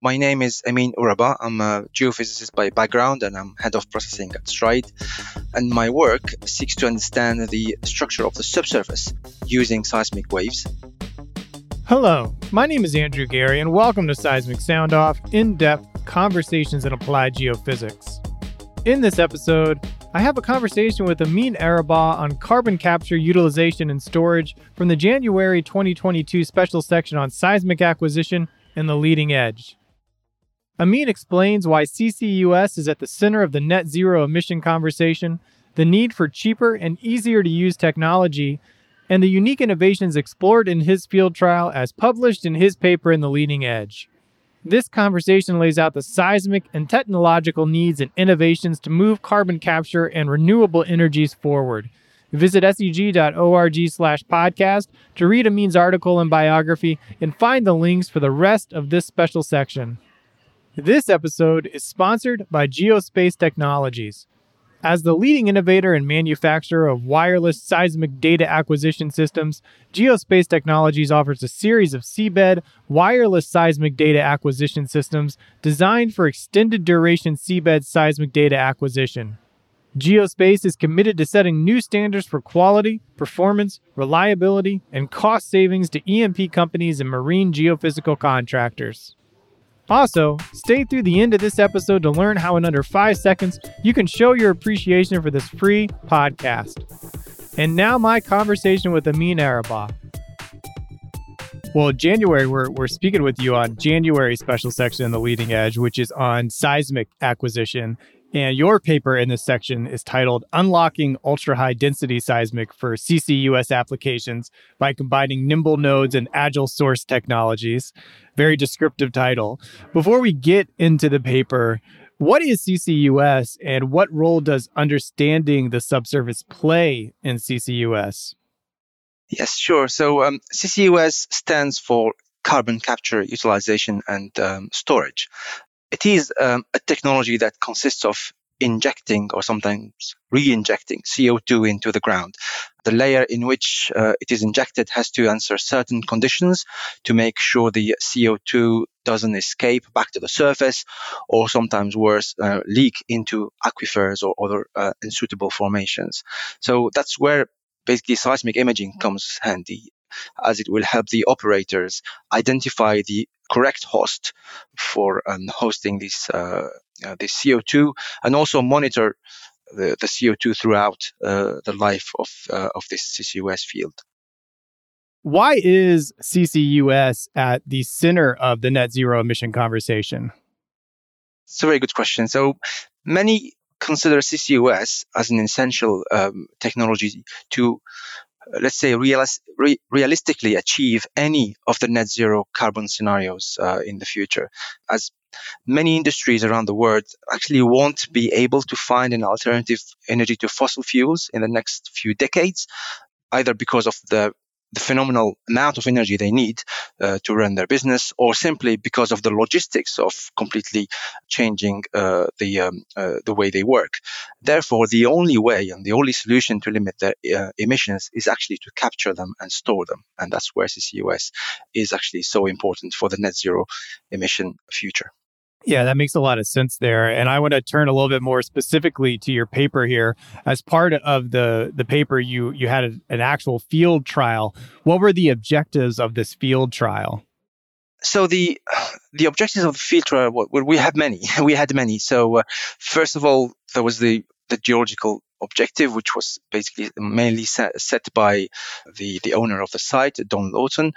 My name is Amine Ourabah. I'm a geophysicist by background and I'm head of processing at STRYDE. And my work seeks to understand the structure of the subsurface using seismic waves. Hello, my name is Andrew Geary, and welcome to Seismic Sound Off in depth conversations in applied geophysics. In this episode, I have a conversation with Amine Ourabah on carbon capture utilization and storage from the January 2022 special section on seismic acquisition and the leading edge. Amine explains why CCUS is at the center of the net zero emission conversation, the need for cheaper and easier to use technology, and the unique innovations explored in his field trial as published in his paper in the leading edge. This conversation lays out the seismic and technological needs and innovations to move carbon capture and renewable energies forward. Visit seg.org slash podcast to read Amine's article and biography and find the links for the rest of this special section. This episode is sponsored by Geospace Technologies. As the leading innovator and manufacturer of wireless seismic data acquisition systems, Geospace Technologies offers a series of seabed wireless seismic data acquisition systems designed for extended duration seabed seismic data acquisition. Geospace is committed to setting new standards for quality, performance, reliability, and cost savings to E&P companies and marine geophysical contractors. Also, stay through the end of this episode to learn how in under five seconds you can show your appreciation for this free podcast. And now, my conversation with Amine Ourabah. Well, January, we're, we're speaking with you on January special section in the leading edge, which is on seismic acquisition. And your paper in this section is titled Unlocking Ultra High Density Seismic for CCUS Applications by Combining Nimble Nodes and Agile Source Technologies. Very descriptive title. Before we get into the paper, what is CCUS and what role does understanding the subsurface play in CCUS? Yes, sure. So um, CCUS stands for carbon capture, utilization, and um, storage. It is um, a technology that consists of injecting or sometimes re-injecting CO2 into the ground. The layer in which uh, it is injected has to answer certain conditions to make sure the CO2 doesn't escape back to the surface or sometimes worse, uh, leak into aquifers or other uh, unsuitable formations. So that's where basically seismic imaging comes handy as it will help the operators identify the correct host for um, hosting this uh, uh, this CO2 and also monitor the, the CO2 throughout uh, the life of uh, of this CCUS field. Why is CCUS at the center of the net zero emission conversation? It's a very good question. So many consider CCUS as an essential um, technology to let's say, realis- re- realistically achieve any of the net zero carbon scenarios uh, in the future, as many industries around the world actually won't be able to find an alternative energy to fossil fuels in the next few decades, either because of the the phenomenal amount of energy they need uh, to run their business, or simply because of the logistics of completely changing uh, the um, uh, the way they work. Therefore, the only way and the only solution to limit their uh, emissions is actually to capture them and store them, and that's where CCUS is actually so important for the net zero emission future. Yeah, that makes a lot of sense there. And I want to turn a little bit more specifically to your paper here. As part of the the paper, you you had a, an actual field trial. What were the objectives of this field trial? So the the objectives of the field trial, well, we had many. We had many. So uh, first of all, there was the the geological objective, which was basically mainly set, set by the the owner of the site, Don Lawton,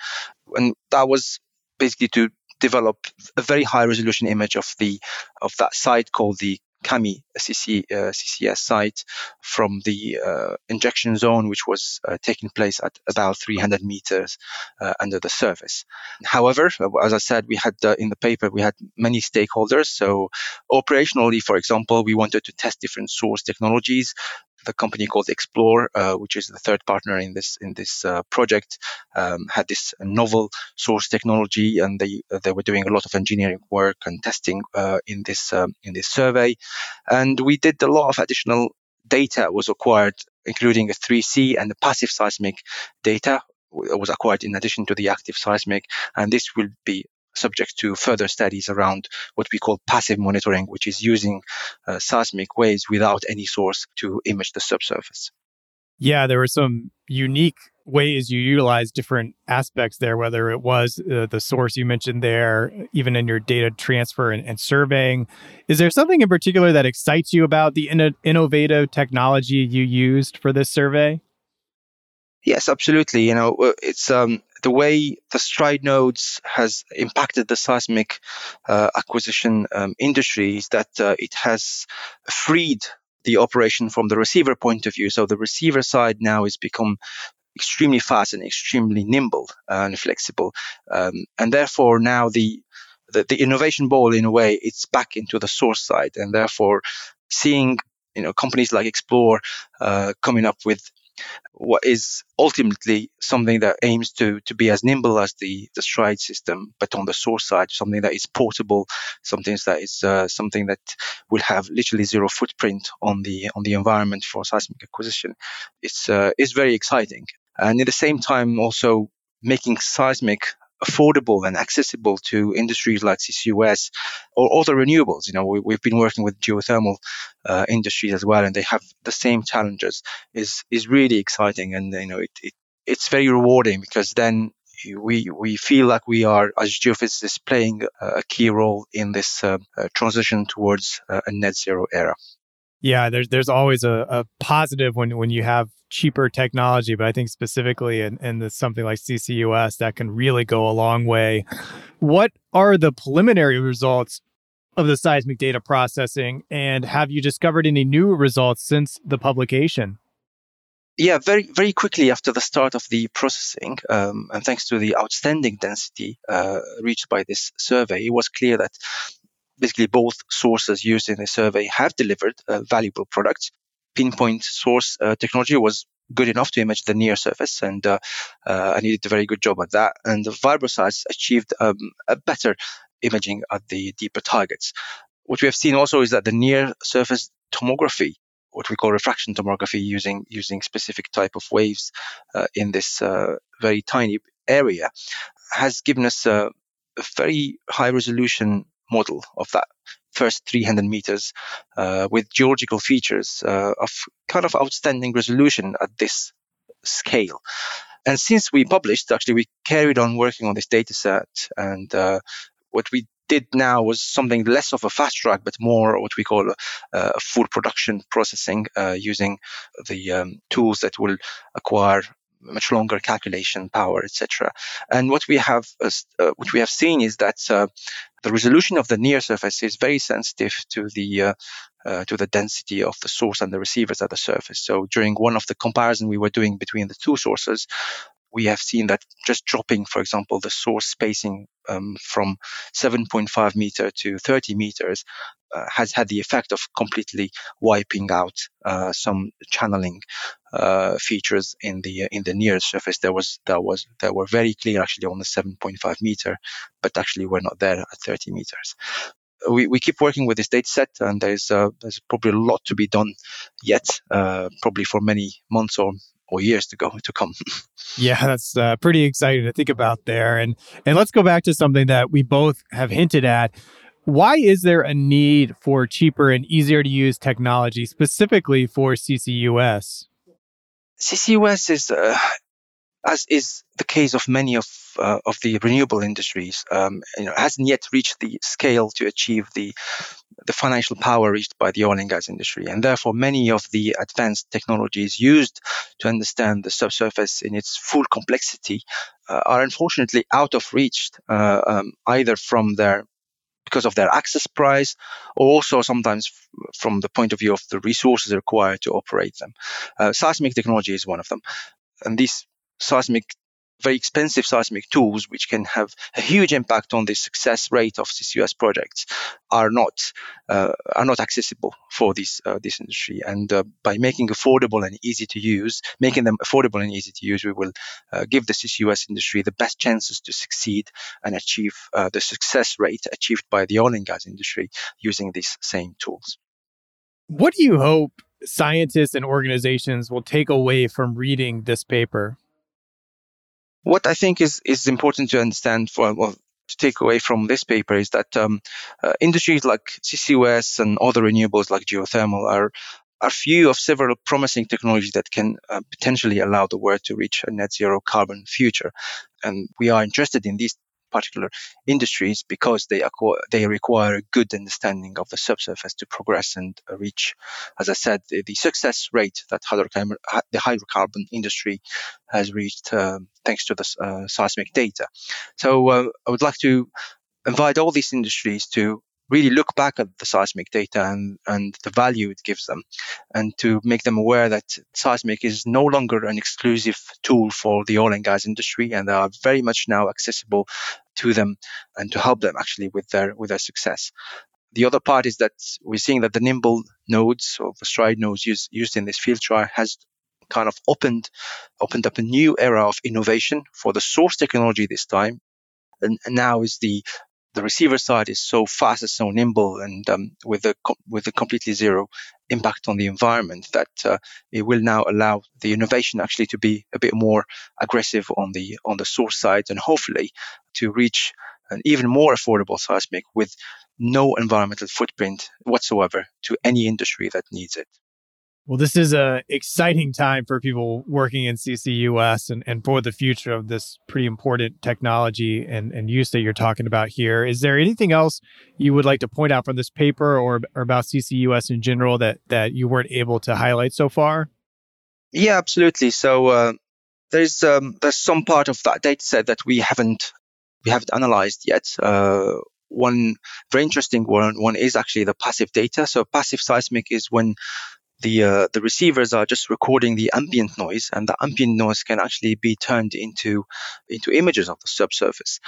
and that was basically to develop a very high resolution image of the of that site called the CaMI CC, uh, CCS site from the uh, injection zone, which was uh, taking place at about 300 meters uh, under the surface. However, as I said, we had uh, in the paper we had many stakeholders. So operationally, for example, we wanted to test different source technologies the company called Explor, uh, which is the third partner in this in this uh, project, um, had this novel source technology, and they they were doing a lot of engineering work and testing uh, in this um, in this survey, and we did a lot of additional data was acquired, including a 3C and the passive seismic data was acquired in addition to the active seismic, and this will be subject to further studies around what we call passive monitoring, which is using uh, seismic waves without any source to image the subsurface. Yeah, there were some unique ways you utilize different aspects there, whether it was uh, the source you mentioned there, even in your data transfer and, and, surveying. Is there something in particular that excites you about the in- innovative technology you used for this survey? Yes, absolutely. You know, uh, it's um, the way the STRYDE nodes has impacted the seismic uh, acquisition um, industry is that uh, it has freed the operation from the receiver point of view. So the receiver side now has become extremely fast and extremely nimble and flexible, um, and therefore now the, the the innovation ball in a way it's back into the source side, and therefore seeing you know companies like Explor uh, coming up with what is ultimately something that aims to to be as nimble as the the STRYDE system but on the source side something that is portable something that is uh, something that will have literally zero footprint on the on the environment for seismic acquisition. It's uh, is very exciting. And at the same time also making seismic affordable and accessible to industries like CCUS or other renewables. You know, we, have been working with geothermal uh, industries as well, and they have the same challenges. is is really exciting, and you know, it, it it's very rewarding because then we we feel like we are as geophysicists playing a key role in this uh, uh, transition towards uh, a net zero era. Yeah, there's there's always a, a positive when when you have cheaper technology, but I think specifically in, in something like CCUS that can really go a long way. What are the preliminary results of the seismic data processing, and have you discovered any new results since the publication? Yeah, very very quickly after the start of the processing, um, and thanks to the outstanding density uh, reached by this survey, it was clear that basically both sources used in the survey have delivered uh, valuable products pinpoint source uh, technology was good enough to image the near surface, and uh, uh, I did a very good job at that. And the VibroSeis achieved um, a better imaging at the deeper targets. What we have seen also is that the near surface tomography, what we call refraction tomography, using using specific type of waves uh, in this uh, very tiny area, has given us a very high resolution model of that first 300 meters uh, with geological features uh, of kind of outstanding resolution at this scale. And since we published, actually, we carried on working on this data set. And uh, what we did now was something less of a fast track, but more what we call a, a full production processing uh, using the um, tools that will acquire much longer calculation power, etc. And what we have uh, uh, what we have seen is that uh, the resolution of the near surface is very sensitive to the uh, uh, to the density of the source and the receivers at the surface. So during one of the comparison we were doing between the two sources, we have seen that just dropping, for example, the source spacing um, from 7.5 meter to 30 meters uh, has had the effect of completely wiping out uh, some channeling uh, features in the in the near surface. that was there was there were very clear actually on the 7.5 meter, but actually were not there at 30 meters. We, we keep working with this data set, and there's uh, there's probably a lot to be done yet, uh, probably for many months or or years to go to come. yeah, that's uh, pretty exciting to think about there. And and let's go back to something that we both have hinted at why is there a need for cheaper and easier to use technology specifically for CCUS? CCUS is, uh, as is the case of many of uh, of the renewable industries, um, you know, hasn't yet reached the scale to achieve the the financial power reached by the oil and gas industry, and therefore many of the advanced technologies used to understand the subsurface in its full complexity uh, are unfortunately out of reach, uh, um, either from their because of their access price, or also sometimes f- from the point of view of the resources required to operate them. Uh, seismic technology is one of them. And these seismic very expensive seismic tools, which can have a huge impact on the success rate of CCUS projects, are not uh, are not accessible for this uh, this industry. And uh, by making affordable and easy to use, making them affordable and easy to use, we will uh, give the CCUS industry the best chances to succeed and achieve uh, the success rate achieved by the oil and gas industry using these same tools. What do you hope scientists and organizations will take away from reading this paper? What I think is is important to understand for well, to take away from this paper is that um, uh, industries like CCUS and other renewables like geothermal are are few of several promising technologies that can uh, potentially allow the world to reach a net zero carbon future. And we are interested in these particular industries because they acquire, they require a good understanding of the subsurface to progress and reach, as I said, the, the success rate that hydrocarbon, the hydrocarbon industry has reached uh, thanks to the uh, seismic data. So uh, I would like to invite all these industries to really look back at the seismic data and, and the value it gives them and to make them aware that seismic is no longer an exclusive tool for the oil and gas industry and they are very much now accessible to them and to help them actually with their with their success. The other part is that we're seeing that the nimble nodes or the STRYDE nodes used, used in this field trial has kind of opened opened up a new era of innovation for the source technology this time and, now is the the receiver side is so fast and so nimble and um, with a with a completely zero impact on the environment that uh, it will now allow the innovation actually to be a bit more aggressive on the on the source side and hopefully to reach an even more affordable seismic with no environmental footprint whatsoever to any industry that needs it. Well, this is a exciting time for people working in CCUS and, and for the future of this pretty important technology and, and use that you're talking about here. Is there anything else you would like to point out from this paper or, or about CCUS in general that, that you weren't able to highlight so far? Yeah, absolutely. So uh, there's um, there's some part of that data set that we haven't we haven't analyzed yet. Uh, one very interesting one one is actually the passive data. So passive seismic is when the uh, the receivers are just recording the ambient noise, and the ambient noise can actually be turned into into images of the subsurface.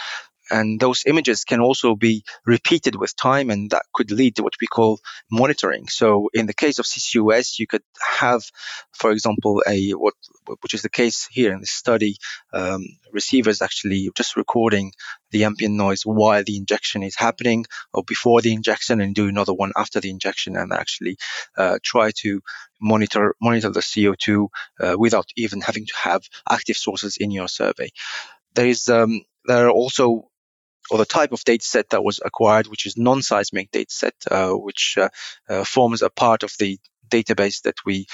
And those images can also be repeated with time, and that could lead to what we call monitoring. So, in the case of CCUS, you could have, for example, a what which is the case here in this study, um, receivers actually just recording the ambient noise while the injection is happening, or before the injection, and do another one after the injection, and actually uh, try to monitor monitor the CO2 uh, without even having to have active sources in your survey. There is um, there are also or the type of data set that was acquired, which is non-seismic data set, uh, which uh, uh, forms a part of the database that we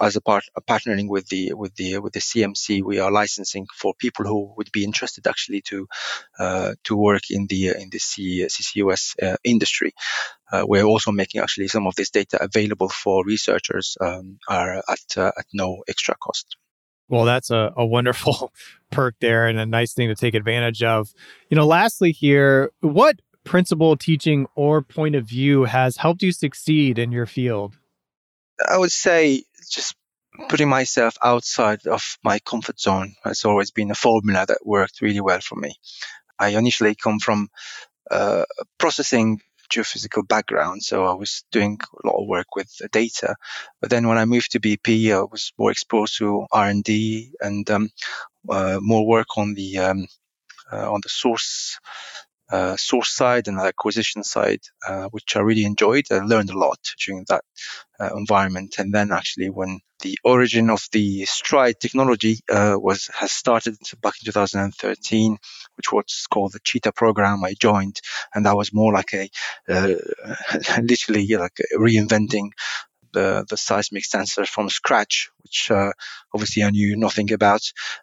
as a part partnering with the with the with the CMC, we are licensing for people who would be interested actually to uh, to work in the in the CCUS uh, industry. Uh, we're also making actually some of this data available for researchers um, are at at no extra cost. Well, that's a, a wonderful perk there and a nice thing to take advantage of. You know, lastly, here, what principle, teaching, or point of view has helped you succeed in your field? I would say just putting myself outside of my comfort zone has always been a formula that worked really well for me. I initially come from uh, processing geophysical background, so I was doing a lot of work with data. But then when I moved to BP, I was more exposed to R and D and um, uh, more work on the um, uh, on the source uh, source side and acquisition side, uh, which I really enjoyed. I learned a lot during that uh, environment. And then actually, when the origin of the STRYDE technology uh, was has started back in 2013, which was called the Cheetah program, I joined, and that was more like a uh, literally like reinventing the, the seismic sensor from scratch, which uh, obviously I knew nothing about,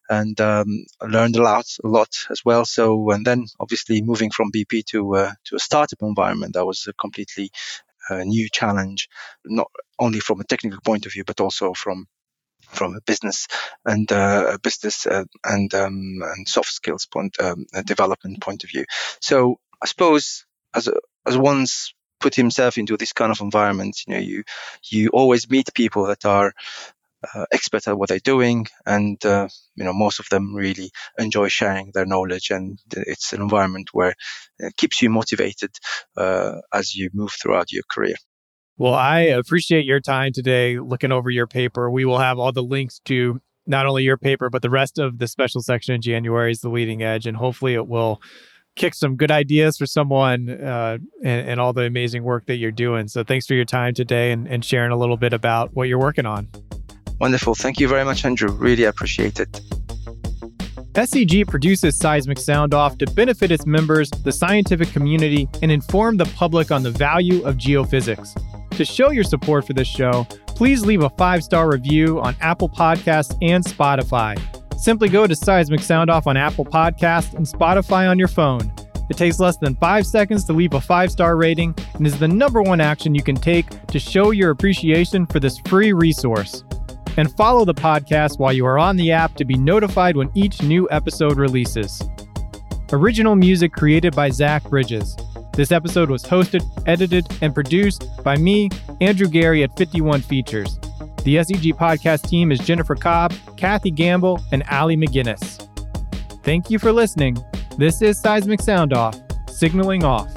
and um, learned a lot, a lot as well. So, and then obviously moving from BP to uh, to a startup environment, that was a completely uh, new challenge, not only from a technical point of view, but also from from a business and uh, business uh, and um, and soft skills point um, development point of view. So I suppose as as one's put himself into this kind of environment, you know, you you always meet people that are uh, expert at what they're doing, and uh, you know most of them really enjoy sharing their knowledge, and it's an environment where it keeps you motivated uh, as you move throughout your career. Well, I appreciate your time today looking over your paper. We will have all the links to not only your paper but the rest of the special section in January is the leading edge, and hopefully it will kick some good ideas for someone uh, and, and, all the amazing work that you're doing. So thanks for your time today and, and sharing a little bit about what you're working on. Wonderful. Thank you very much, Andrew. Really appreciate it. SEG produces Seismic Sound Off to benefit its members, the scientific community, and inform the public on the value of geophysics. To show your support for this show, please leave a five star review on Apple Podcasts and Spotify. Simply go to Seismic Sound Off on Apple Podcasts and Spotify on your phone. It takes less than five seconds to leave a five star rating and is the number one action you can take to show your appreciation for this free resource and follow the podcast while you are on the app to be notified when each new episode releases. Original music created by Zach Bridges. This episode was hosted, edited, and produced by me, Andrew Geary at 51 Features. The SEG podcast team is Jennifer Cobb, Kathy Gamble, and Allie McGinnis. Thank you for listening. This is Seismic Sound Off, signaling off.